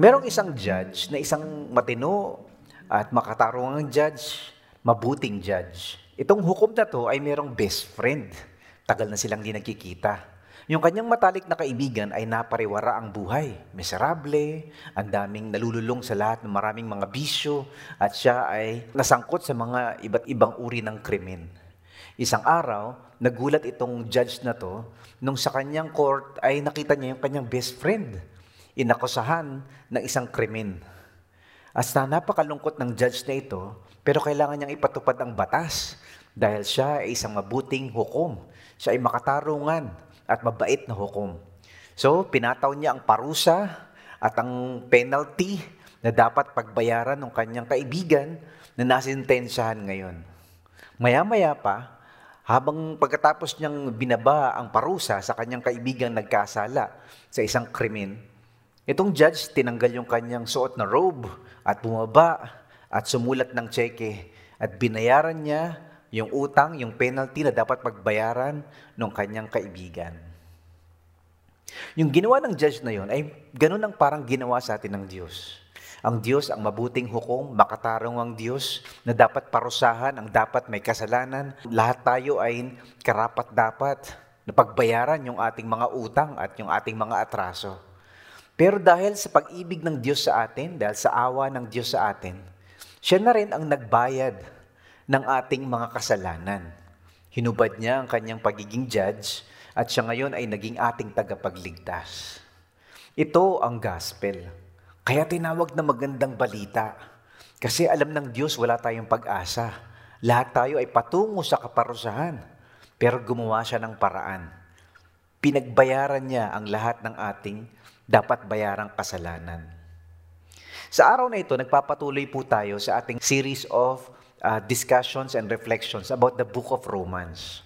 Merong isang judge na isang matino at makatarungang judge, mabuting judge. Itong hukom na to ay merong best friend. Tagal na silang di nagkikita. Yung kanyang matalik na kaibigan ay napariwara ang buhay. Miserable, ang daming nalululong sa lahat ng maraming mga bisyo, at siya ay nasangkot sa mga iba't ibang uri ng krimen. Isang araw, nagulat itong judge na to nung sa kanyang court ay nakita niya yung kanyang best friend inakusahan ng isang krimen. As na napakalungkot ng judge na ito, pero kailangan niyang ipatupad ang batas dahil siya ay isang mabuting hukom. Siya ay makatarungan at mabait na hukom. So, pinataw niya ang parusa at ang penalty na dapat pagbayaran ng kanyang kaibigan na nasintensyahan ngayon. Maya-maya pa, habang pagkatapos niyang binaba ang parusa sa kanyang kaibigang nagkasala sa isang krimen, Itong judge, tinanggal yung kanyang suot na robe at bumaba at sumulat ng cheque at binayaran niya yung utang, yung penalty na dapat pagbayaran ng kanyang kaibigan. Yung ginawa ng judge na yon ay ganun ang parang ginawa sa atin ng Diyos. Ang Diyos, ang mabuting hukom, makatarong ang Diyos na dapat parusahan, ang dapat may kasalanan. Lahat tayo ay karapat-dapat na pagbayaran yung ating mga utang at yung ating mga atraso. Pero dahil sa pag-ibig ng Diyos sa atin, dahil sa awa ng Diyos sa atin, siya na rin ang nagbayad ng ating mga kasalanan. Hinubad niya ang kanyang pagiging judge at siya ngayon ay naging ating tagapagligtas. Ito ang gospel. Kaya tinawag na magandang balita. Kasi alam ng Diyos wala tayong pag-asa. Lahat tayo ay patungo sa kaparusahan. Pero gumawa siya ng paraan. Pinagbayaran niya ang lahat ng ating dapat bayarang kasalanan. Sa araw na ito, nagpapatuloy po tayo sa ating series of uh, discussions and reflections about the book of Romans.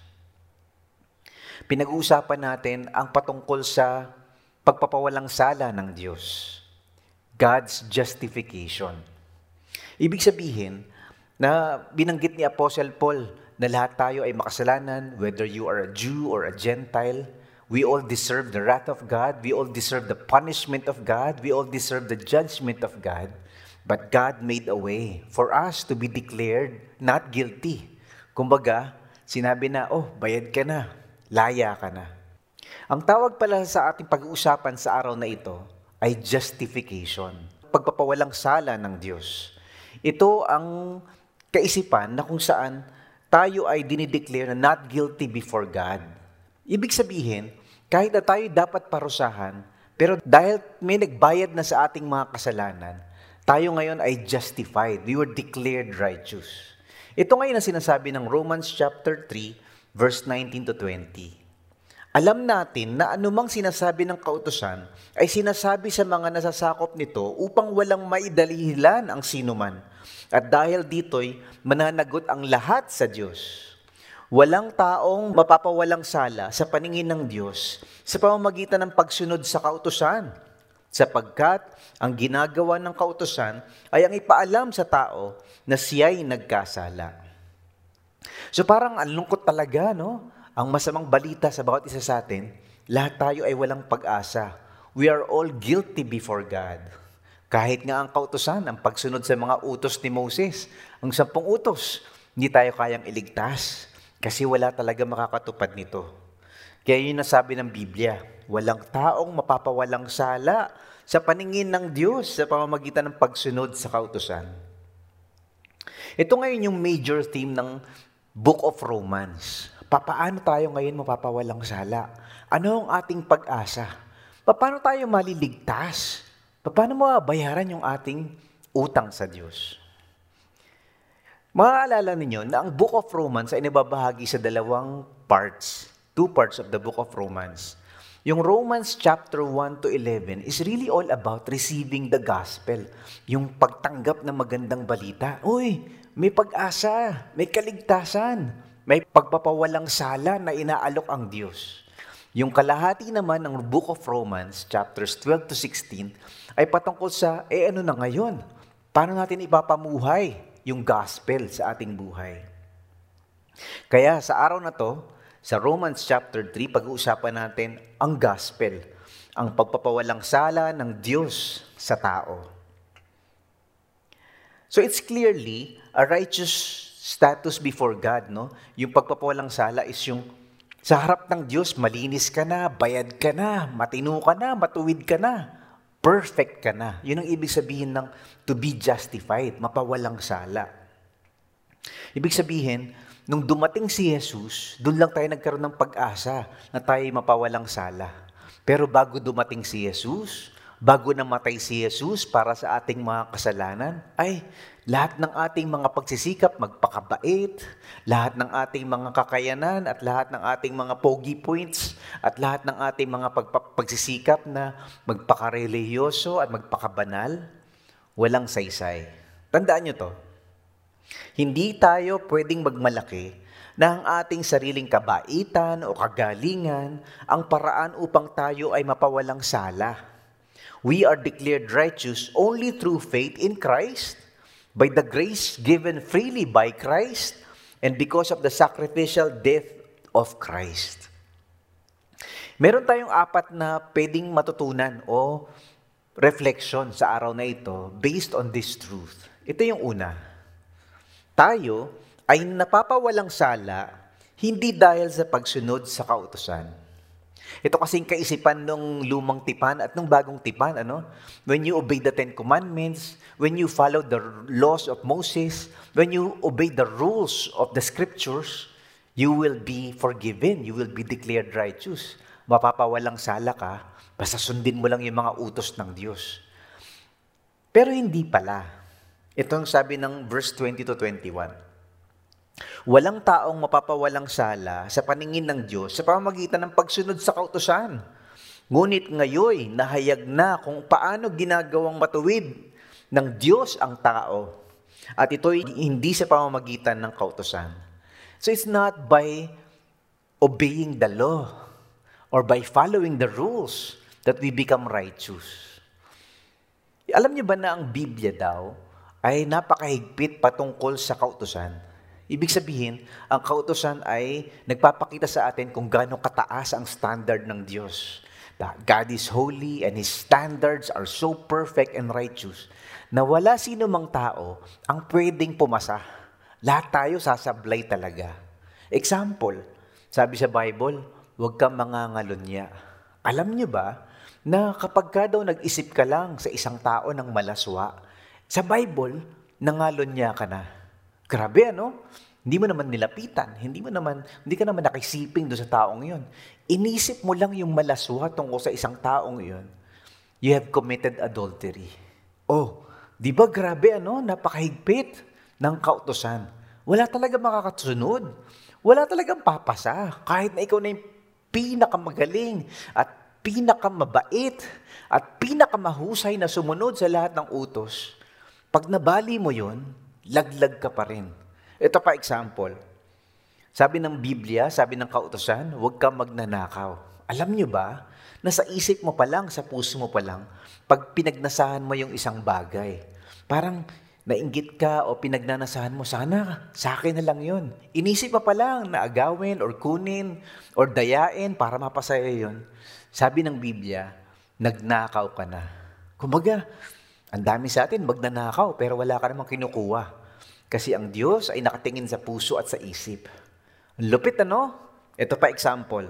Pinag-uusapan natin ang patungkol sa pagpapawalang sala ng Diyos. God's justification. Ibig sabihin na binanggit ni Apostle Paul na lahat tayo ay makasalanan, whether you are a Jew or a Gentile, We all deserve the wrath of God. We all deserve the punishment of God. We all deserve the judgment of God. But God made a way for us to be declared not guilty. Kumbaga, sinabi na, oh, bayad ka na, laya ka na. Ang tawag pala sa ating pag-uusapan sa araw na ito ay justification. Pagpapawalang sala ng Diyos. Ito ang kaisipan na kung saan tayo ay dinideclare na not guilty before God. Ibig sabihin, kahit na tayo dapat parusahan, pero dahil may nagbayad na sa ating mga kasalanan, tayo ngayon ay justified. We were declared righteous. Ito ngayon ang sinasabi ng Romans chapter 3, verse 19 to 20. Alam natin na anumang sinasabi ng kautusan ay sinasabi sa mga nasasakop nito upang walang maidalihilan ang sinuman. At dahil dito'y mananagot ang lahat sa Diyos. Walang taong mapapawalang sala sa paningin ng Diyos sa pamamagitan ng pagsunod sa kautusan, sapagkat ang ginagawa ng kautusan ay ang ipaalam sa tao na siya'y nagkasala. So parang ang lungkot talaga, no? Ang masamang balita sa bawat isa sa atin, lahat tayo ay walang pag-asa. We are all guilty before God. Kahit nga ang kautusan, ang pagsunod sa mga utos ni Moses, ang sampung utos, hindi tayo kayang iligtas. Kasi wala talaga makakatupad nito. Kaya yun nasabi ng Biblia, walang taong mapapawalang sala sa paningin ng Diyos sa pamamagitan ng pagsunod sa kautusan. Ito ngayon yung major theme ng Book of Romans. Papaano tayo ngayon mapapawalang sala? Ano ang ating pag-asa? Paano tayo maliligtas? Paano mabayaran yung ating utang sa Diyos? Maaalala ninyo na ang Book of Romans ay nababahagi sa dalawang parts, two parts of the Book of Romans. Yung Romans chapter 1 to 11 is really all about receiving the gospel. Yung pagtanggap ng magandang balita. Uy, may pag-asa, may kaligtasan, may pagpapawalang sala na inaalok ang Diyos. Yung kalahati naman ng Book of Romans, chapters 12 to 16, ay patungkol sa, eh ano na ngayon? Paano natin ipapamuhay yung gospel sa ating buhay. Kaya sa araw na to, sa Romans chapter 3, pag-uusapan natin ang gospel, ang pagpapawalang sala ng Diyos sa tao. So it's clearly a righteous status before God, no? Yung pagpapawalang sala is yung sa harap ng Diyos, malinis ka na, bayad ka na, matino ka na, matuwid ka na, perfect ka na. Yun ang ibig sabihin ng to be justified, mapawalang sala. Ibig sabihin, nung dumating si Jesus, doon lang tayo nagkaroon ng pag-asa na tayo mapawalang sala. Pero bago dumating si Jesus, bago namatay si Jesus para sa ating mga kasalanan, ay lahat ng ating mga pagsisikap magpakabait, lahat ng ating mga kakayanan at lahat ng ating mga pogi points at lahat ng ating mga pagsisikap na magpakareliyoso at magpakabanal, walang saysay. Tandaan nyo to. Hindi tayo pwedeng magmalaki na ang ating sariling kabaitan o kagalingan ang paraan upang tayo ay mapawalang sala we are declared righteous only through faith in Christ, by the grace given freely by Christ, and because of the sacrificial death of Christ. Meron tayong apat na pwedeng matutunan o reflection sa araw na ito based on this truth. Ito yung una. Tayo ay napapawalang sala hindi dahil sa pagsunod sa kautosan ito kasing kaisipan ng lumang tipan at ng bagong tipan, ano? When you obey the Ten Commandments, when you follow the laws of Moses, when you obey the rules of the Scriptures, you will be forgiven, you will be declared righteous. Mapapawalang sala ka, basta sundin mo lang yung mga utos ng Diyos. Pero hindi pala. Ito ang sabi ng verse 20 to 21. Walang taong mapapawalang sala sa paningin ng Diyos sa pamamagitan ng pagsunod sa kautosan. Ngunit ngayon, nahayag na kung paano ginagawang matuwid ng Diyos ang tao. At ito'y hindi sa pamamagitan ng kautosan. So it's not by obeying the law or by following the rules that we become righteous. Alam niyo ba na ang Biblia daw ay napakahigpit patungkol sa kautosan? Ibig sabihin, ang kautosan ay nagpapakita sa atin kung gaano kataas ang standard ng Diyos. That God is holy and His standards are so perfect and righteous na wala sino mang tao ang pwedeng pumasa. Lahat tayo sasablay talaga. Example, sabi sa Bible, huwag kang mangangalunya. Alam niyo ba na kapag ka daw nag-isip ka lang sa isang tao ng malaswa, sa Bible, nangalunya ka na. Grabe, ano? Hindi mo naman nilapitan, hindi mo naman, hindi ka naman nakisiping doon sa taong yon. Inisip mo lang yung malaswa tungkol sa isang taong yon. You have committed adultery. Oh, di ba grabe ano? Napakahigpit ng kautosan. Wala talaga makakasunod. Wala talagang papasa. Kahit na ikaw na yung pinakamagaling at pinakamabait at pinakamahusay na sumunod sa lahat ng utos. Pag nabali mo yon, laglag ka pa rin. Ito pa example. Sabi ng Biblia, sabi ng kautosan, huwag kang magnanakaw. Alam niyo ba, nasa isip mo pa lang, sa puso mo pa lang, pag pinagnasahan mo yung isang bagay, parang nainggit ka o pinagnanasahan mo, sana sa akin na lang yun. Inisip mo pa lang na agawin or kunin or dayain para mapasaya yun. Sabi ng Biblia, nagnakaw ka na. Kumbaga, ang dami sa atin magnanakaw pero wala ka namang kinukuha. Kasi ang Diyos ay nakatingin sa puso at sa isip. Lupit ano? Ito pa example.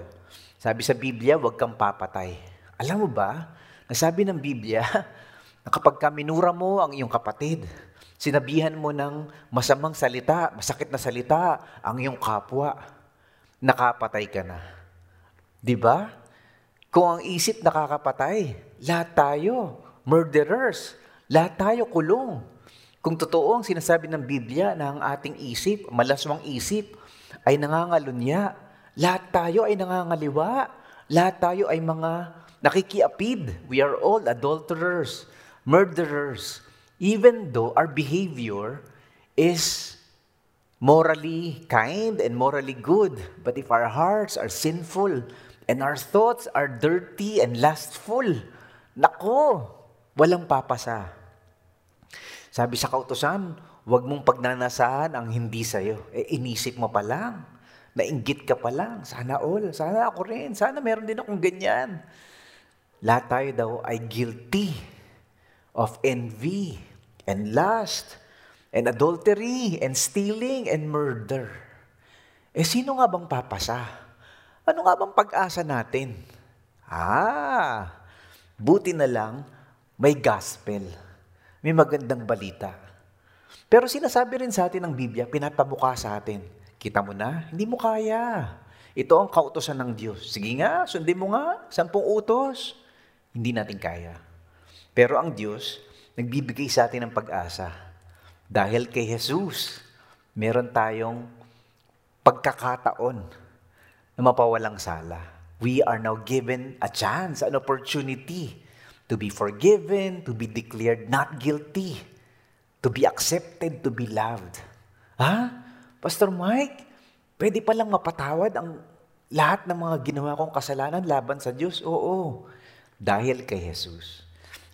Sabi sa Biblia, huwag kang papatay. Alam mo ba, nasabi ng Biblia, na kapag ka minura mo ang iyong kapatid, sinabihan mo ng masamang salita, masakit na salita, ang iyong kapwa, nakapatay ka na. Di ba? Kung ang isip nakakapatay, lahat tayo, murderers, lahat tayo kulong. Kung totoo ang sinasabi ng Biblia na ang ating isip, malaswang isip, ay nangangalunya, lahat tayo ay nangangaliwa, lahat tayo ay mga nakikiapid. We are all adulterers, murderers, even though our behavior is morally kind and morally good. But if our hearts are sinful and our thoughts are dirty and lustful, nako, walang papasa. Sabi sa kautosan, huwag mong pagnanasahan ang hindi sa'yo. Eh, inisip mo pa lang. Nainggit ka pa lang. Sana all. Sana ako rin. Sana meron din akong ganyan. Lahat tayo daw ay guilty of envy and lust and adultery and stealing and murder. Eh sino nga bang papasa? Ano nga bang pag-asa natin? Ah, buti na lang may gospel. May magandang balita. Pero sinasabi rin sa atin ng Biblia, pinapamukha sa atin. Kita mo na, hindi mo kaya. Ito ang kautosan ng Diyos. Sige nga, sundin mo nga, sampung utos. Hindi natin kaya. Pero ang Diyos, nagbibigay sa atin ng pag-asa. Dahil kay Jesus, meron tayong pagkakataon na mapawalang sala we are now given a chance, an opportunity to be forgiven, to be declared not guilty, to be accepted, to be loved. Ha? Pastor Mike, pwede palang mapatawad ang lahat ng mga ginawa kong kasalanan laban sa Diyos? Oo, dahil kay Jesus.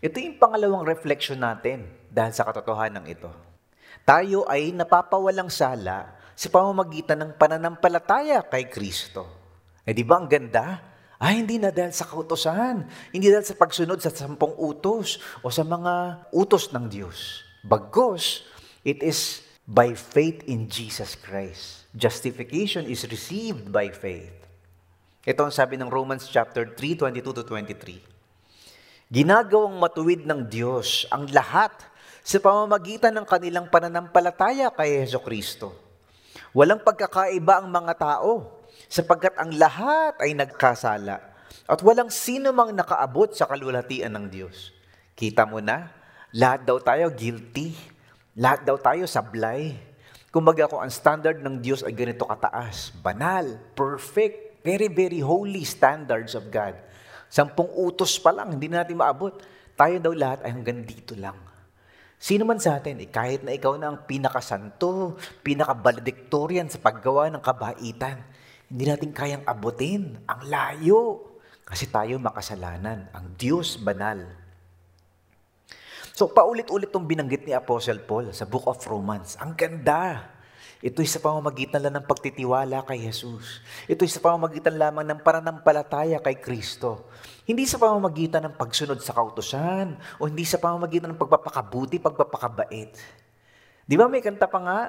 Ito yung pangalawang reflection natin dahil sa katotohanan ito. Tayo ay napapawalang sala sa pamamagitan ng pananampalataya kay Kristo. Eh di ba ang ganda? Ay, hindi na dahil sa kautosan. Hindi dahil sa pagsunod sa sampung utos o sa mga utos ng Diyos. Bagos, it is by faith in Jesus Christ. Justification is received by faith. Ito ang sabi ng Romans chapter 3, 22 to 23. Ginagawang matuwid ng Diyos ang lahat sa pamamagitan ng kanilang pananampalataya kay Yeso Kristo. Walang pagkakaiba ang mga tao sapagkat ang lahat ay nagkasala at walang sino mang nakaabot sa kalulatian ng Diyos. Kita mo na, lahat daw tayo guilty. Lahat daw tayo sablay. Kumbaga kung ang standard ng Diyos ay ganito kataas, banal, perfect, very, very holy standards of God. Sampung utos pa lang, hindi natin maabot. Tayo daw lahat ay hanggang dito lang. Sino man sa atin, eh, kahit na ikaw na ang pinakasanto, pinakabalediktorian sa paggawa ng kabaitan, hindi natin kayang abutin. Ang layo. Kasi tayo makasalanan. Ang Diyos banal. So, paulit-ulit itong binanggit ni Apostle Paul sa Book of Romans. Ang ganda. Ito'y sa pamamagitan lang ng pagtitiwala kay Jesus. Ito'y sa pamamagitan lamang ng pananampalataya kay Kristo. Hindi sa pamamagitan ng pagsunod sa kautosan o hindi sa pamamagitan ng pagpapakabuti, pagpapakabait. Di ba may kanta pa nga,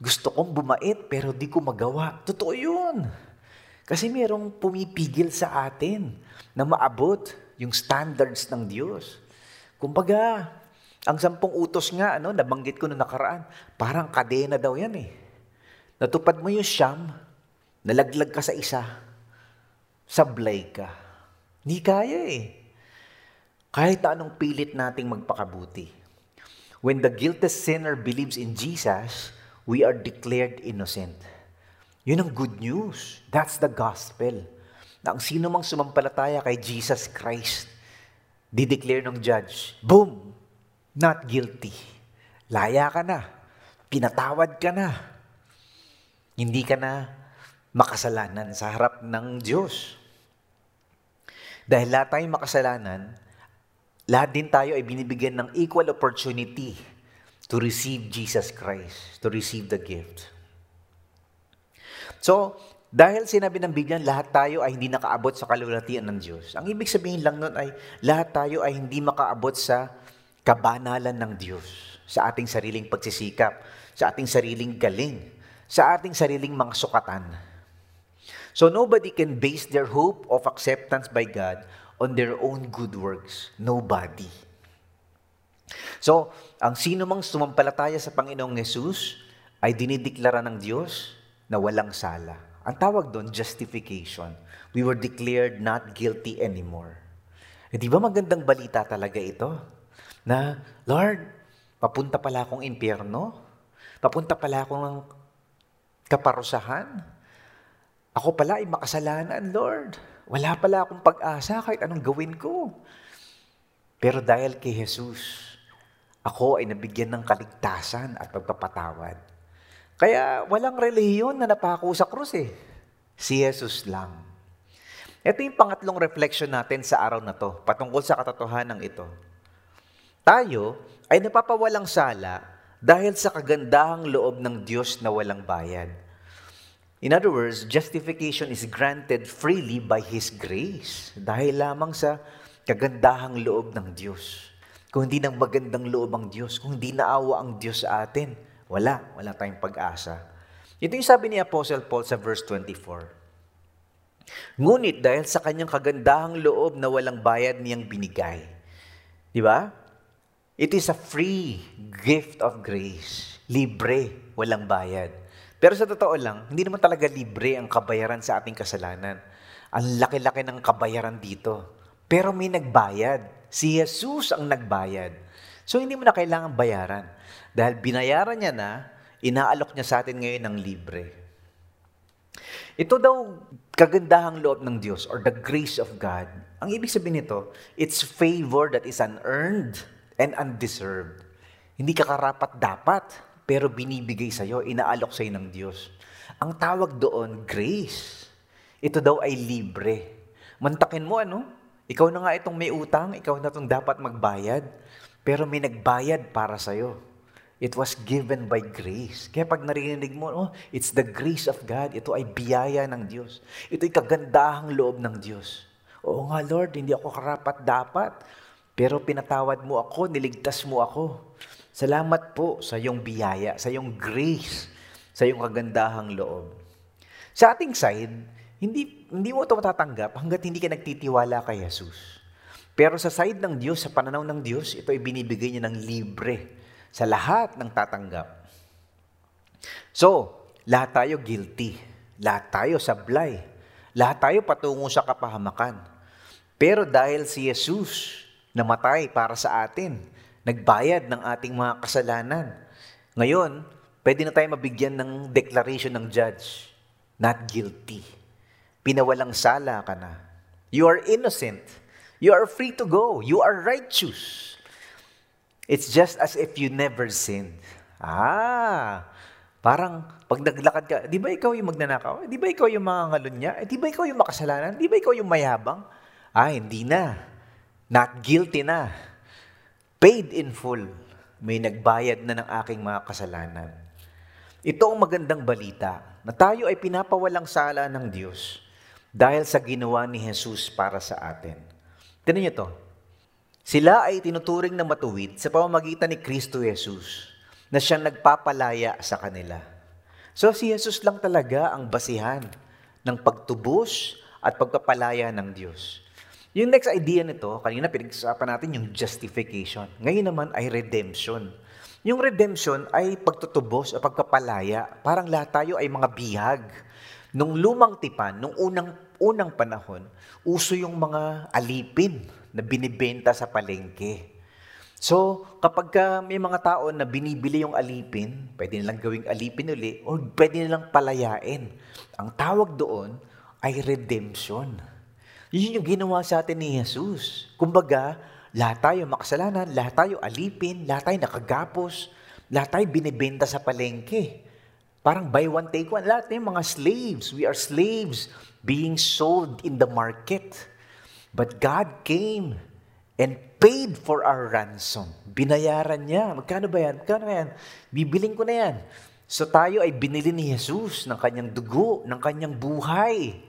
gusto kong bumait pero di ko magawa. Totoo yun. Kasi mayroong pumipigil sa atin na maabot yung standards ng Diyos. Kumbaga, ang sampung utos nga, ano, nabanggit ko na nakaraan, parang kadena daw yan eh. Natupad mo yung siyam, nalaglag ka sa isa, sablay ka. Hindi kaya eh. Kahit anong pilit nating magpakabuti. When the guilty sinner believes in Jesus, we are declared innocent. Yun ang good news. That's the gospel. Na ang sino mang sumampalataya kay Jesus Christ, dideclare ng judge, boom, not guilty. Laya ka na. Pinatawad ka na. Hindi ka na makasalanan sa harap ng Diyos. Dahil lahat tayong makasalanan, lahat din tayo ay binibigyan ng equal opportunity to receive Jesus Christ, to receive the gift. So, dahil sinabi ng Biblia, lahat tayo ay hindi nakaabot sa kalulatian ng Diyos. Ang ibig sabihin lang nun ay lahat tayo ay hindi makaabot sa kabanalan ng Diyos, sa ating sariling pagsisikap, sa ating sariling galing, sa ating sariling mga sukatan. So nobody can base their hope of acceptance by God on their own good works. Nobody. So, ang sino mang sumampalataya sa Panginoong Yesus ay dinideklara ng Diyos na walang sala. Ang tawag doon, justification. We were declared not guilty anymore. E di ba magandang balita talaga ito? Na, Lord, papunta pala akong impyerno? Papunta pala akong ng kaparusahan? Ako pala ay makasalanan, Lord. Wala pala akong pag-asa kahit anong gawin ko. Pero dahil kay Jesus, ako ay nabigyan ng kaligtasan at pagpapatawad. Kaya walang relihiyon na napako sa krus eh. Si Jesus lang. Ito yung pangatlong reflection natin sa araw na to, patungkol sa katotohanan ito. Tayo ay napapawalang sala dahil sa kagandahang loob ng Diyos na walang bayad. In other words, justification is granted freely by His grace dahil lamang sa kagandahang loob ng Diyos. Kung hindi ng magandang loob ang Diyos, kung hindi naawa ang Diyos sa atin, wala, wala tayong pag-asa. Ito yung sabi ni Apostle Paul sa verse 24. Ngunit dahil sa kanyang kagandahang loob na walang bayad niyang binigay. Di ba? It is a free gift of grace. Libre, walang bayad. Pero sa totoo lang, hindi naman talaga libre ang kabayaran sa ating kasalanan. Ang laki-laki ng kabayaran dito. Pero may nagbayad. Si Jesus ang nagbayad. So hindi mo na kailangan bayaran. Dahil binayaran niya na, inaalok niya sa atin ngayon ng libre. Ito daw kagandahang loob ng Diyos or the grace of God. Ang ibig sabihin nito, it's favor that is unearned and undeserved. Hindi ka karapat dapat, pero binibigay sa'yo, inaalok sa'yo ng Diyos. Ang tawag doon, grace. Ito daw ay libre. Mantakin mo ano? Ikaw na nga itong may utang, ikaw na itong dapat magbayad, pero may nagbayad para sa'yo. It was given by grace. Kaya pag narinig mo, oh, it's the grace of God. Ito ay biyaya ng Diyos. Ito ay kagandahang loob ng Diyos. Oo nga, Lord, hindi ako karapat dapat. Pero pinatawad mo ako, niligtas mo ako. Salamat po sa iyong biyaya, sa iyong grace, sa iyong kagandahang loob. Sa ating side, hindi, hindi mo ito matatanggap hanggat hindi ka nagtitiwala kay Jesus. Pero sa side ng Diyos, sa pananaw ng Diyos, ito ay binibigay niya ng libre sa lahat ng tatanggap. So, lahat tayo guilty. Lahat tayo sablay. Lahat tayo patungo sa kapahamakan. Pero dahil si Jesus namatay para sa atin, nagbayad ng ating mga kasalanan, ngayon, pwede na tayo mabigyan ng declaration ng judge, not guilty. Pinawalang sala ka na. You are innocent. You are free to go. You are righteous. It's just as if you never sinned. Ah, parang pag naglakad ka, di ba ikaw yung magnanakaw? Di ba ikaw yung mga ngalon niya? Eh, di ba ikaw yung makasalanan? Di ba ikaw yung mayabang? Ah, hindi na. Not guilty na. Paid in full. May nagbayad na ng aking mga kasalanan. Ito ang magandang balita na tayo ay pinapawalang sala ng Diyos dahil sa ginawa ni Jesus para sa atin. Tinan niyo to. Sila ay tinuturing na matuwid sa pamamagitan ni Kristo Jesus na siyang nagpapalaya sa kanila. So si Jesus lang talaga ang basihan ng pagtubos at pagpapalaya ng Diyos. Yung next idea nito, kanina pinag-usapan natin yung justification. Ngayon naman ay redemption. Yung redemption ay pagtutubos o pagpapalaya. Parang lahat tayo ay mga bihag Nung lumang tipan, nung unang, unang panahon, uso yung mga alipin na binibenta sa palengke. So, kapag ka may mga tao na binibili yung alipin, pwede nilang gawing alipin uli, o pwede nilang palayain. Ang tawag doon ay redemption. Yun yung ginawa sa atin ni Jesus. Kumbaga, lahat tayo makasalanan, lahat tayo alipin, lahat tayo nakagapos, lahat tayo binibenta sa palengke. Parang buy one, take one. Lahat yung mga slaves. We are slaves being sold in the market. But God came and paid for our ransom. Binayaran niya. Magkano ba yan? Magkano yan? Bibiling ko na yan. So tayo ay binili ni Jesus ng kanyang dugo, ng kanyang buhay.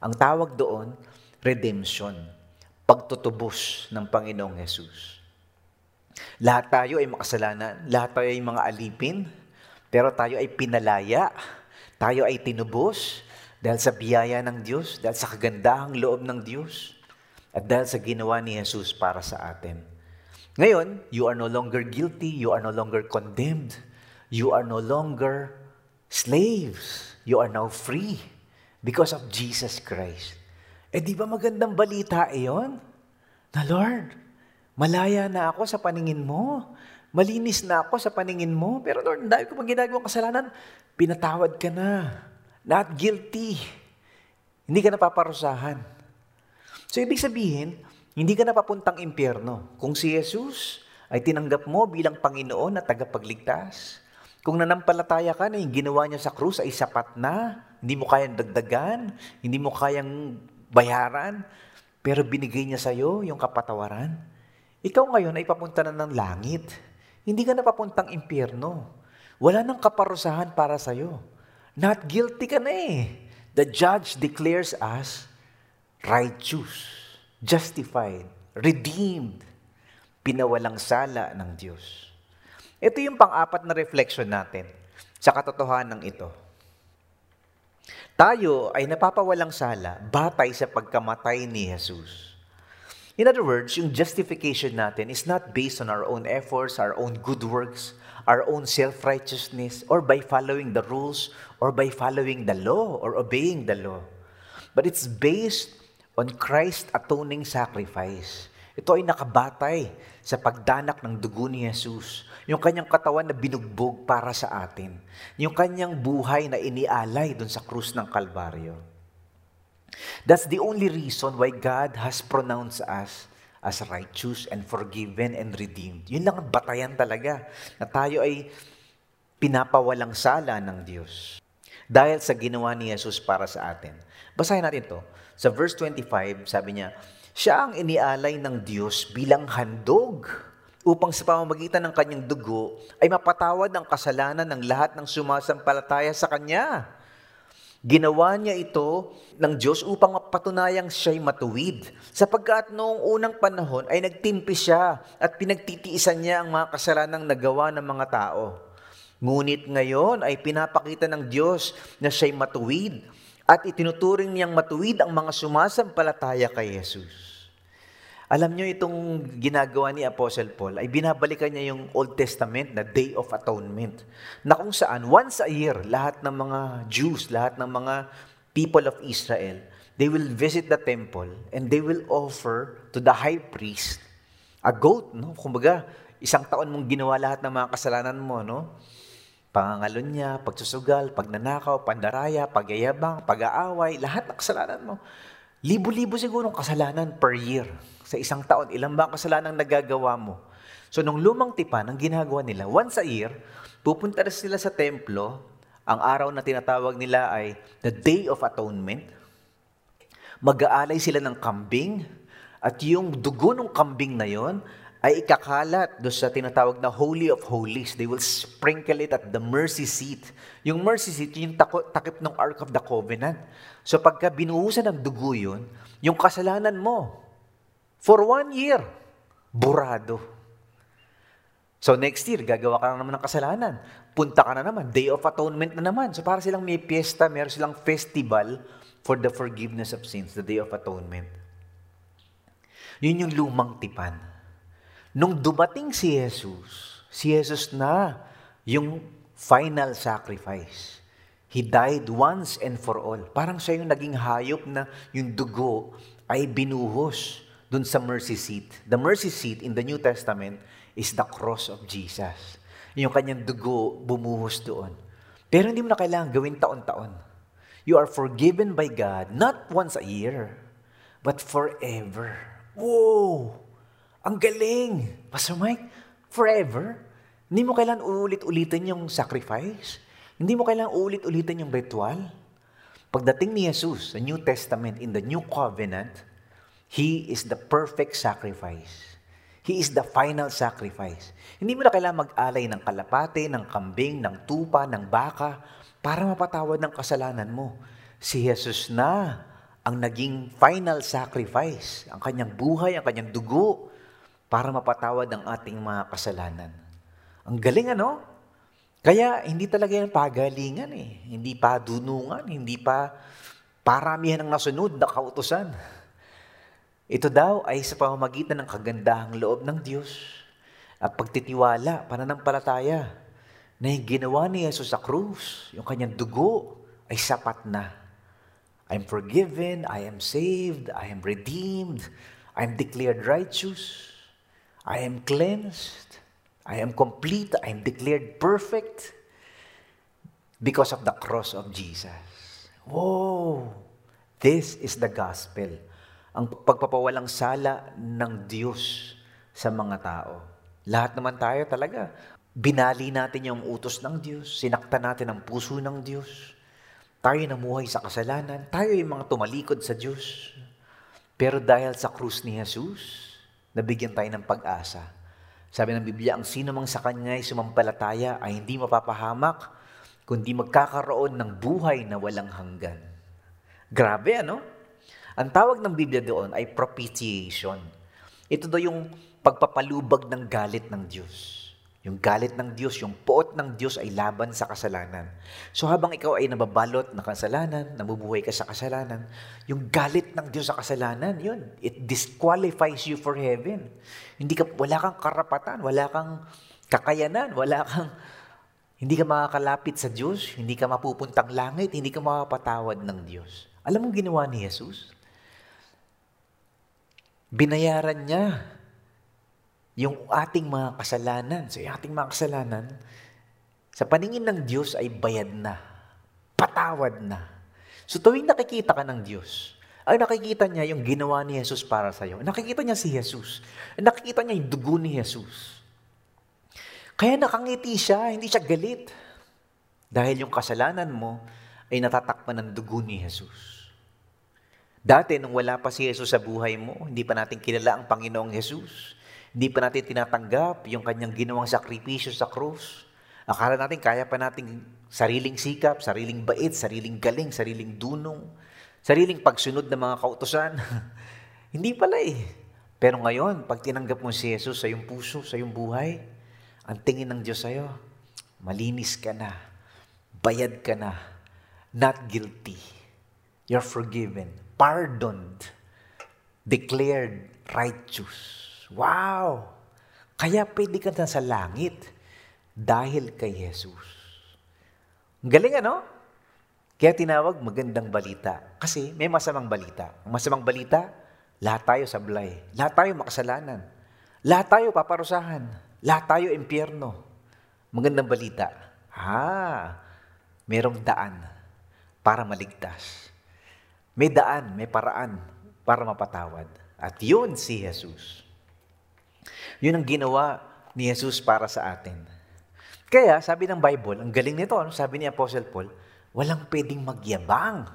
Ang tawag doon, redemption. Pagtutubos ng Panginoong Jesus. Lahat tayo ay makasalanan. Lahat tayo ay mga alipin. Pero tayo ay pinalaya, tayo ay tinubos dahil sa biyaya ng Diyos, dahil sa kagandahang loob ng Diyos, at dahil sa ginawa ni Jesus para sa atin. Ngayon, you are no longer guilty, you are no longer condemned, you are no longer slaves, you are now free because of Jesus Christ. Eh di ba magandang balita iyon? Na Lord, malaya na ako sa paningin mo. Malinis na ako sa paningin mo. Pero Lord, dahil ko pag ginagawang kasalanan, pinatawad ka na. Not guilty. Hindi ka napaparusahan. So, ibig sabihin, hindi ka napapuntang impyerno. Kung si Jesus ay tinanggap mo bilang Panginoon na tagapagligtas, kung nanampalataya ka na yung ginawa niya sa krus ay sapat na, hindi mo kayang dagdagan, hindi mo kayang bayaran, pero binigay niya sa iyo yung kapatawaran, ikaw ngayon ay papunta na ng langit. Hindi ka napapuntang impyerno. Wala nang kaparusahan para sa'yo. Not guilty ka na eh. The judge declares us righteous, justified, redeemed. pinawalang sala ng Diyos. Ito yung pang-apat na reflection natin sa katotohanan ito. Tayo ay napapawalang sala batay sa pagkamatay ni Jesus. In other words, yung justification natin is not based on our own efforts, our own good works, our own self-righteousness, or by following the rules, or by following the law, or obeying the law. But it's based on Christ's atoning sacrifice. Ito ay nakabatay sa pagdanak ng dugo ni Jesus. Yung kanyang katawan na binugbog para sa atin. Yung kanyang buhay na inialay dun sa krus ng Kalbaryo. That's the only reason why God has pronounced us as righteous and forgiven and redeemed. Yun lang ang batayan talaga na tayo ay pinapawalang sala ng Diyos. Dahil sa ginawa ni Jesus para sa atin. Basahin natin to. Sa verse 25, sabi niya, siya ang inialay ng Diyos bilang handog upang sa pamamagitan ng kanyang dugo ay mapatawad ang kasalanan ng lahat ng sumasampalataya sa Kanya. Ginawa niya ito ng Diyos upang mapatunayang siya'y matuwid. Sapagkat noong unang panahon ay nagtimpi siya at pinagtitiisan niya ang mga kasalanang nagawa ng mga tao. Ngunit ngayon ay pinapakita ng Diyos na siya'y matuwid at itinuturing niyang matuwid ang mga sumasampalataya kay Jesus. Alam niyo itong ginagawa ni Apostle Paul ay binabalikan niya yung Old Testament na Day of Atonement na kung saan once a year lahat ng mga Jews, lahat ng mga people of Israel, they will visit the temple and they will offer to the high priest a goat, no? Kumbaga, isang taon mong ginawa lahat ng mga kasalanan mo, no? Pangangalon niya, pagsusugal, pagnanakaw, pandaraya, pagyayabang, pag-aaway, lahat ng kasalanan mo. Libo-libo siguro ng kasalanan per year. Sa isang taon, ilan ba ang kasalanan nagagawa mo? So, nung lumang tipan, ang ginagawa nila, once a year, pupunta sila sa templo, ang araw na tinatawag nila ay the Day of Atonement. Mag-aalay sila ng kambing, at yung dugo ng kambing na yon ay ikakalat do sa tinatawag na Holy of Holies. They will sprinkle it at the mercy seat. Yung mercy seat, yung takip ng Ark of the Covenant. So pagka binuhusan ng dugo yun, yung kasalanan mo, for one year, burado. So next year, gagawa ka na naman ng kasalanan. Punta ka na naman, Day of Atonement na naman. So para silang may fiesta, meron silang festival for the forgiveness of sins, the Day of Atonement. Yun yung lumang tipan. Nung dumating si Jesus, si Jesus na yung final sacrifice. He died once and for all. Parang siya yung naging hayop na yung dugo ay binuhos dun sa mercy seat. The mercy seat in the New Testament is the cross of Jesus. Yung kanyang dugo bumuhos doon. Pero hindi mo na kailangan gawin taon-taon. You are forgiven by God, not once a year, but forever. Whoa! Ang galing! Pastor Mike, forever? Hindi mo kailangan ulit-ulitin yung sacrifice? Hindi mo kailangan ulit-ulitin yung ritual? Pagdating ni Jesus sa New Testament, in the New Covenant, He is the perfect sacrifice. He is the final sacrifice. Hindi mo na kailangan mag-alay ng kalapate, ng kambing, ng tupa, ng baka, para mapatawad ng kasalanan mo. Si Jesus na ang naging final sacrifice. Ang kanyang buhay, ang kanyang dugo, para mapatawad ang ating mga kasalanan. Ang galing ano? Kaya hindi talaga yan pagalingan eh. Hindi pa dunungan, hindi pa paramihan ng nasunod na kautusan. Ito daw ay sa pamamagitan ng kagandahang loob ng Diyos at pagtitiwala, pananampalataya na yung ginawa ni Jesus sa krus, yung kanyang dugo, ay sapat na. I'm forgiven, I am saved, I am redeemed, I am declared righteous. I am cleansed. I am complete. I am declared perfect because of the cross of Jesus. Whoa! This is the gospel. Ang pagpapawalang sala ng Diyos sa mga tao. Lahat naman tayo talaga. Binali natin yung utos ng Diyos. Sinakta natin ang puso ng Diyos. Tayo namuhay sa kasalanan. Tayo yung mga tumalikod sa Diyos. Pero dahil sa krus ni Jesus, nabigyan tayo ng pag-asa. Sabi ng Biblia, ang sino mang sa Kanya ay sumampalataya ay hindi mapapahamak, kundi magkakaroon ng buhay na walang hanggan. Grabe, ano? Ang tawag ng Biblia doon ay propitiation. Ito daw yung pagpapalubag ng galit ng Diyos. Yung galit ng Diyos, yung poot ng Diyos ay laban sa kasalanan. So habang ikaw ay nababalot na kasalanan, nabubuhay ka sa kasalanan, yung galit ng Diyos sa kasalanan, yun, it disqualifies you for heaven. Hindi ka, wala kang karapatan, wala kang kakayanan, wala kang, hindi ka makakalapit sa Diyos, hindi ka mapupuntang langit, hindi ka makapatawad ng Diyos. Alam mo ginawa ni Jesus? Binayaran niya yung ating mga kasalanan. So yung ating mga kasalanan, sa paningin ng Diyos ay bayad na. Patawad na. So tuwing nakikita ka ng Diyos, ay nakikita niya yung ginawa ni Jesus para sa iyo. Nakikita niya si Jesus. Nakikita niya yung dugo ni Jesus. Kaya nakangiti siya, hindi siya galit. Dahil yung kasalanan mo ay natatakpan ng dugo ni Jesus. Dati, nung wala pa si Jesus sa buhay mo, hindi pa natin kilala ang Panginoong Jesus. Hindi pa natin tinatanggap yung kanyang ginawang sakripisyo sa krus. Akala natin kaya pa nating sariling sikap, sariling bait, sariling galing, sariling dunong, sariling pagsunod ng mga kautosan. Hindi pala eh. Pero ngayon, pag tinanggap mo si Jesus sa iyong puso, sa iyong buhay, ang tingin ng Diyos sa iyo, malinis ka na, bayad ka na, not guilty. You're forgiven, pardoned, declared righteous. Wow! Kaya pwede ka na sa langit dahil kay Jesus. Galing ano? Kaya tinawag magandang balita. Kasi may masamang balita. Ang masamang balita, lahat tayo sablay. Lahat tayo makasalanan. Lahat tayo paparusahan. Lahat tayo impyerno. Magandang balita. Ha, merong daan para maligtas. May daan, may paraan para mapatawad. At yun si Jesus. Yun ang ginawa ni Jesus para sa atin. Kaya, sabi ng Bible, ang galing nito, ano? sabi ni Apostle Paul, walang pwedeng magyabang.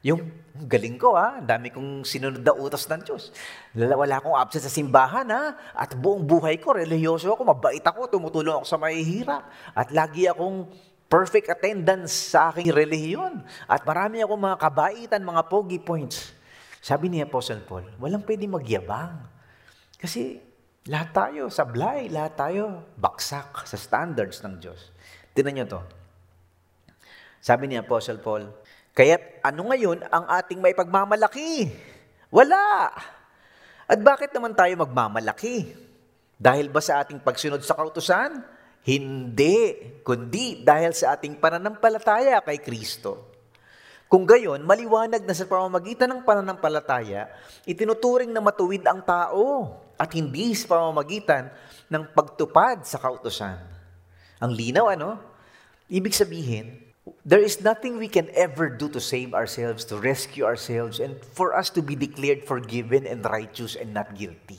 Yung galing ko ha, dami kong sinunod na utos ng Diyos. Wala akong absent sa simbahan ha, at buong buhay ko, reliyoso ako, mabait ako, tumutulong ako sa mahihirap. At lagi akong perfect attendance sa aking relihiyon. At marami akong mga kabaitan, mga pogi points. Sabi ni Apostle Paul, walang pwedeng magyabang. Kasi lahat tayo sablay, lahat tayo baksak sa standards ng Diyos. Tinan nyo to. Sabi ni Apostle Paul, Kaya't ano ngayon ang ating may pagmamalaki? Wala! At bakit naman tayo magmamalaki? Dahil ba sa ating pagsunod sa kautusan? Hindi, kundi dahil sa ating pananampalataya kay Kristo. Kung gayon, maliwanag na sa pamamagitan ng pananampalataya, itinuturing na matuwid ang tao at hindi sa pamamagitan ng pagtupad sa kautosan. Ang linaw, ano? Ibig sabihin, there is nothing we can ever do to save ourselves, to rescue ourselves, and for us to be declared forgiven and righteous and not guilty.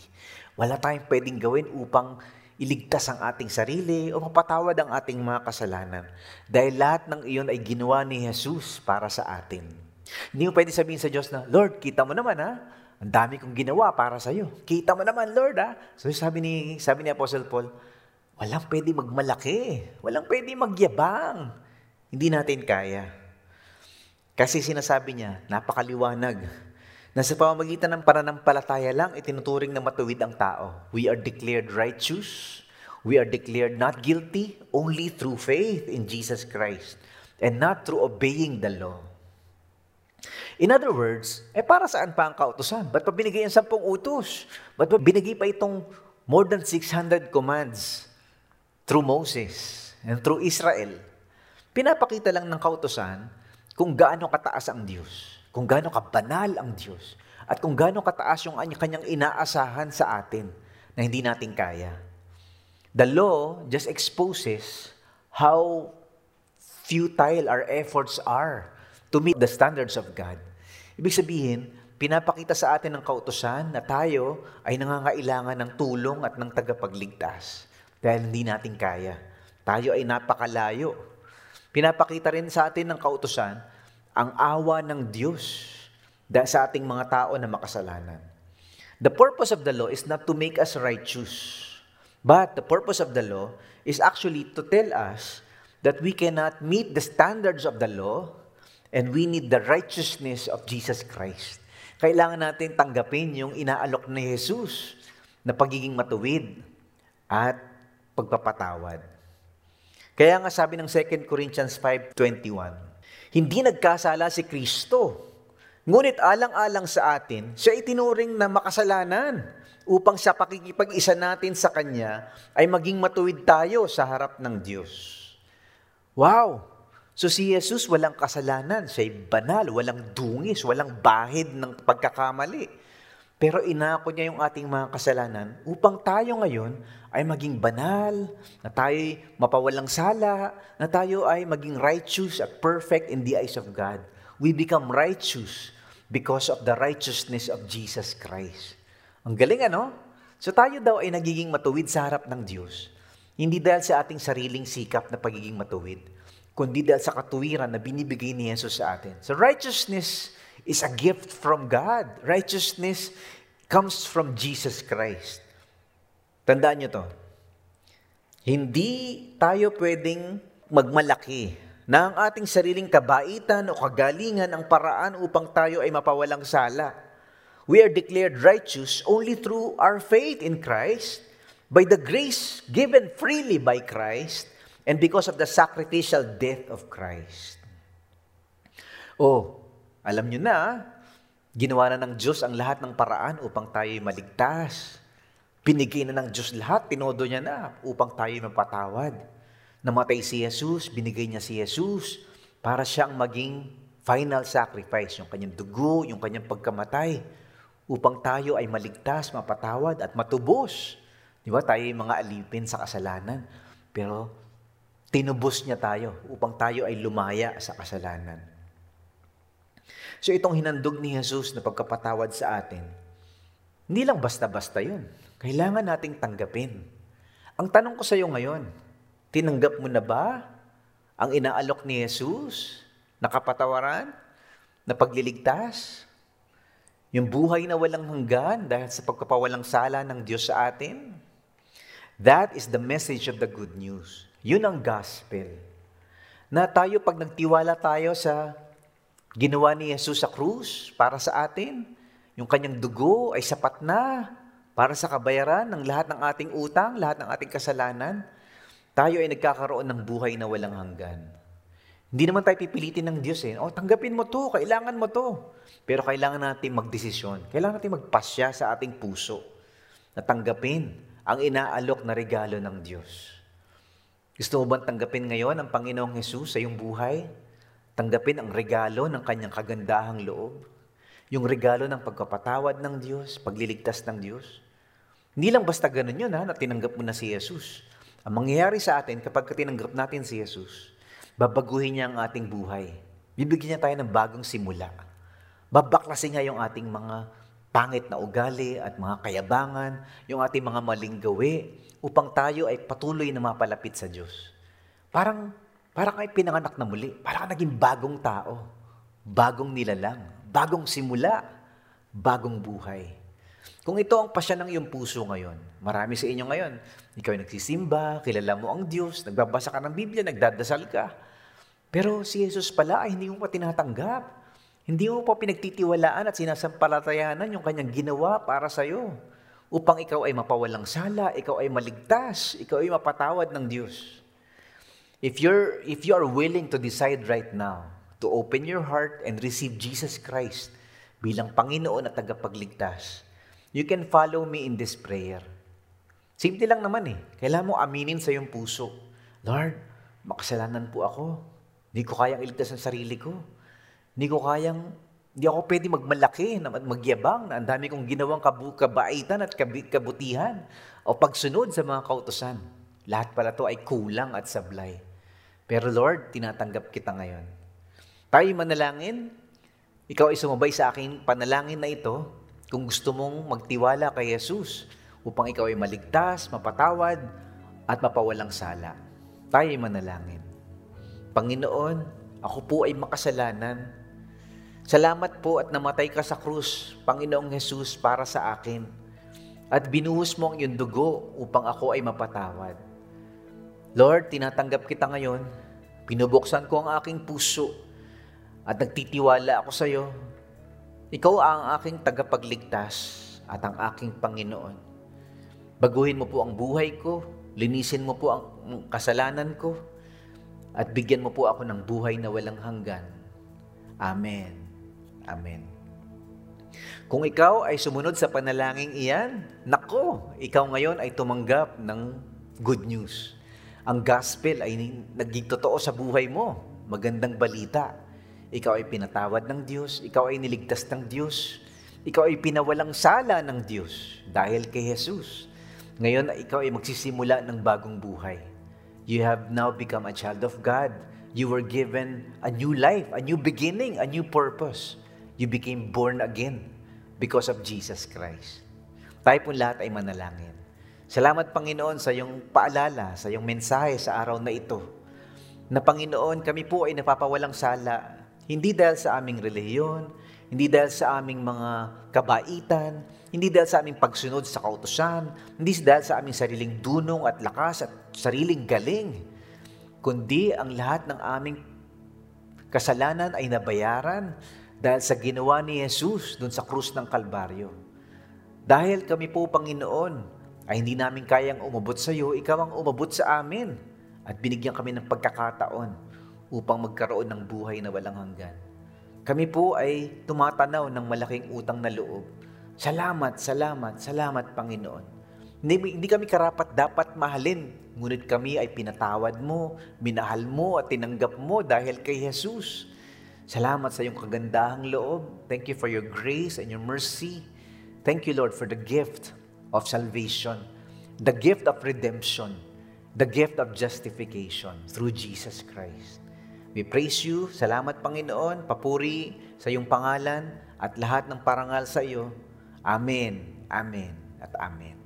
Wala tayong pwedeng gawin upang iligtas ang ating sarili o mapatawad ang ating mga kasalanan. Dahil lahat ng iyon ay ginawa ni Jesus para sa atin. Hindi mo pwede sabihin sa Diyos na, Lord, kita mo naman ha, ang dami kong ginawa para sa iyo. Kita mo naman, Lord, ha? So sabi ni, sabi ni Apostle Paul, walang pwede magmalaki. Walang pwede magyabang. Hindi natin kaya. Kasi sinasabi niya, napakaliwanag, na sa pamamagitan ng pananampalataya lang, itinuturing na matuwid ang tao. We are declared righteous. We are declared not guilty only through faith in Jesus Christ and not through obeying the law. In other words, eh para saan pa ang kautusan? Ba't pa binigay ang sampung utos? Ba't pa binigay pa itong more than 600 commands through Moses and through Israel? Pinapakita lang ng kautusan kung gaano kataas ang Diyos, kung gaano kabanal ang Diyos, at kung gaano kataas yung kanyang inaasahan sa atin na hindi natin kaya. The law just exposes how futile our efforts are to meet the standards of God. Ibig sabihin, pinapakita sa atin ng kautosan na tayo ay nangangailangan ng tulong at ng tagapagligtas dahil hindi natin kaya. Tayo ay napakalayo. Pinapakita rin sa atin ng kautosan ang awa ng Diyos sa ating mga tao na makasalanan. The purpose of the law is not to make us righteous, but the purpose of the law is actually to tell us that we cannot meet the standards of the law And we need the righteousness of Jesus Christ. Kailangan natin tanggapin yung inaalok ni Jesus na pagiging matuwid at pagpapatawad. Kaya nga sabi ng 2 Corinthians 5.21, hindi nagkasala si Kristo, ngunit alang-alang sa atin, siya itinuring na makasalanan upang sa pakikipag-isa natin sa Kanya ay maging matuwid tayo sa harap ng Diyos. Wow! So si Jesus walang kasalanan, siya'y banal, walang dungis, walang bahid ng pagkakamali. Pero inako niya yung ating mga kasalanan upang tayo ngayon ay maging banal, na tayo mapawalang sala, na tayo ay maging righteous at perfect in the eyes of God. We become righteous because of the righteousness of Jesus Christ. Ang galing ano? So tayo daw ay nagiging matuwid sa harap ng Diyos. Hindi dahil sa ating sariling sikap na pagiging matuwid, kundi dahil sa katuwiran na binibigay ni Jesus sa atin. So righteousness is a gift from God. Righteousness comes from Jesus Christ. Tandaan nyo to. Hindi tayo pwedeng magmalaki na ang ating sariling kabaitan o kagalingan ang paraan upang tayo ay mapawalang sala. We are declared righteous only through our faith in Christ, by the grace given freely by Christ, and because of the sacrificial death of Christ. Oh, alam nyo na, ginawa na ng Diyos ang lahat ng paraan upang tayo maligtas. Binigay na ng Diyos lahat, tinodo niya na upang tayo mapatawad. Namatay si Jesus, binigay niya si Jesus para siyang maging final sacrifice, yung kanyang dugo, yung kanyang pagkamatay upang tayo ay maligtas, mapatawad at matubos. Di ba? Tayo ay mga alipin sa kasalanan. Pero tinubos niya tayo upang tayo ay lumaya sa kasalanan. So itong hinandog ni Jesus na pagkapatawad sa atin, hindi lang basta-basta yun. Kailangan nating tanggapin. Ang tanong ko sa iyo ngayon, tinanggap mo na ba ang inaalok ni Jesus na kapatawaran, na pagliligtas, yung buhay na walang hanggan dahil sa pagkapawalang sala ng Diyos sa atin. That is the message of the good news. Yun ang gospel. Na tayo, pag nagtiwala tayo sa ginawa ni Jesus sa krus para sa atin, yung kanyang dugo ay sapat na para sa kabayaran ng lahat ng ating utang, lahat ng ating kasalanan, tayo ay nagkakaroon ng buhay na walang hanggan. Hindi naman tayo pipilitin ng Diyos eh. O, tanggapin mo to, kailangan mo to. Pero kailangan natin magdesisyon. Kailangan natin magpasya sa ating puso na tanggapin ang inaalok na regalo ng Diyos. Gusto mo bang tanggapin ngayon ang Panginoong Hesus sa iyong buhay? Tanggapin ang regalo ng kanyang kagandahang loob? Yung regalo ng pagkapatawad ng Diyos, pagliligtas ng Diyos? Hindi lang basta ganun yun ha, na tinanggap mo na si Jesus. Ang mangyayari sa atin kapag tinanggap natin si Jesus, Babaguhin niya ang ating buhay. Bibigyan niya tayo ng bagong simula. Babaklasin niya yung ating mga pangit na ugali at mga kayabangan, yung ating mga maling gawi, upang tayo ay patuloy na mapalapit sa Diyos. Parang, parang ay pinanganak na muli. Parang naging bagong tao. Bagong nilalang. Bagong simula. Bagong buhay. Kung ito ang pasya ng iyong puso ngayon, marami sa inyo ngayon, ikaw ay nagsisimba, kilala mo ang Diyos, nagbabasa ka ng Biblia, nagdadasal ka, pero si Jesus pala ay hindi mo pa tinatanggap. Hindi mo pa pinagtitiwalaan at sinasampalatayanan yung kanyang ginawa para sa iyo upang ikaw ay mapawalang sala, ikaw ay maligtas, ikaw ay mapatawad ng Diyos. If you're if you are willing to decide right now to open your heart and receive Jesus Christ bilang Panginoon at tagapagligtas, you can follow me in this prayer. Simple lang naman eh. Kailangan mo aminin sa iyong puso, Lord, makasalanan po ako. Hindi ko kayang iligtas ang sarili ko. Hindi ko kayang, hindi ako pwede magmalaki, magyabang, na ang dami kong ginawang kabu, kabaitan at kabutihan o pagsunod sa mga kautosan. Lahat pala to ay kulang at sablay. Pero Lord, tinatanggap kita ngayon. Tayo manalangin, ikaw ay sumabay sa aking panalangin na ito kung gusto mong magtiwala kay Jesus upang ikaw ay maligtas, mapatawad, at mapawalang sala. Tayo ay manalangin. Panginoon, ako po ay makasalanan. Salamat po at namatay ka sa krus, Panginoong Jesus, para sa akin. At binuhos mo ang iyong dugo upang ako ay mapatawad. Lord, tinatanggap kita ngayon. Pinubuksan ko ang aking puso at nagtitiwala ako sa iyo. Ikaw ang aking tagapagligtas at ang aking Panginoon. Baguhin mo po ang buhay ko, linisin mo po ang kasalanan ko, at bigyan mo po ako ng buhay na walang hanggan. Amen. Amen. Kung ikaw ay sumunod sa panalangin iyan, nako, ikaw ngayon ay tumanggap ng good news. Ang gospel ay naging totoo sa buhay mo. Magandang balita. Ikaw ay pinatawad ng Diyos. Ikaw ay niligtas ng Diyos. Ikaw ay pinawalang sala ng Diyos dahil kay Jesus. Ngayon, ikaw ay magsisimula ng bagong buhay. You have now become a child of God. You were given a new life, a new beginning, a new purpose. You became born again because of Jesus Christ. Tayo po lahat ay manalangin. Salamat Panginoon sa iyong paalala, sa iyong mensahe sa araw na ito. Na Panginoon, kami po ay napapawalang sala, hindi dahil sa aming relihiyon, hindi dahil sa aming mga kabaitan, hindi dahil sa aming pagsunod sa kautusan, hindi dahil sa aming sariling dunong at lakas at sariling galing, kundi ang lahat ng aming kasalanan ay nabayaran dahil sa ginawa ni Jesus dun sa krus ng Kalbaryo. Dahil kami po, Panginoon, ay hindi namin kayang umabot sa iyo, ikaw ang umabot sa amin. At binigyan kami ng pagkakataon upang magkaroon ng buhay na walang hanggan. Kami po ay tumatanaw ng malaking utang na loob. Salamat, salamat, salamat Panginoon. Hindi, kami karapat dapat mahalin, ngunit kami ay pinatawad mo, minahal mo at tinanggap mo dahil kay Jesus. Salamat sa iyong kagandahang loob. Thank you for your grace and your mercy. Thank you, Lord, for the gift of salvation, the gift of redemption, the gift of justification through Jesus Christ. We praise you. Salamat Panginoon. Papuri sa iyong pangalan at lahat ng parangal sa iyo. Amen, Amen, at Amen.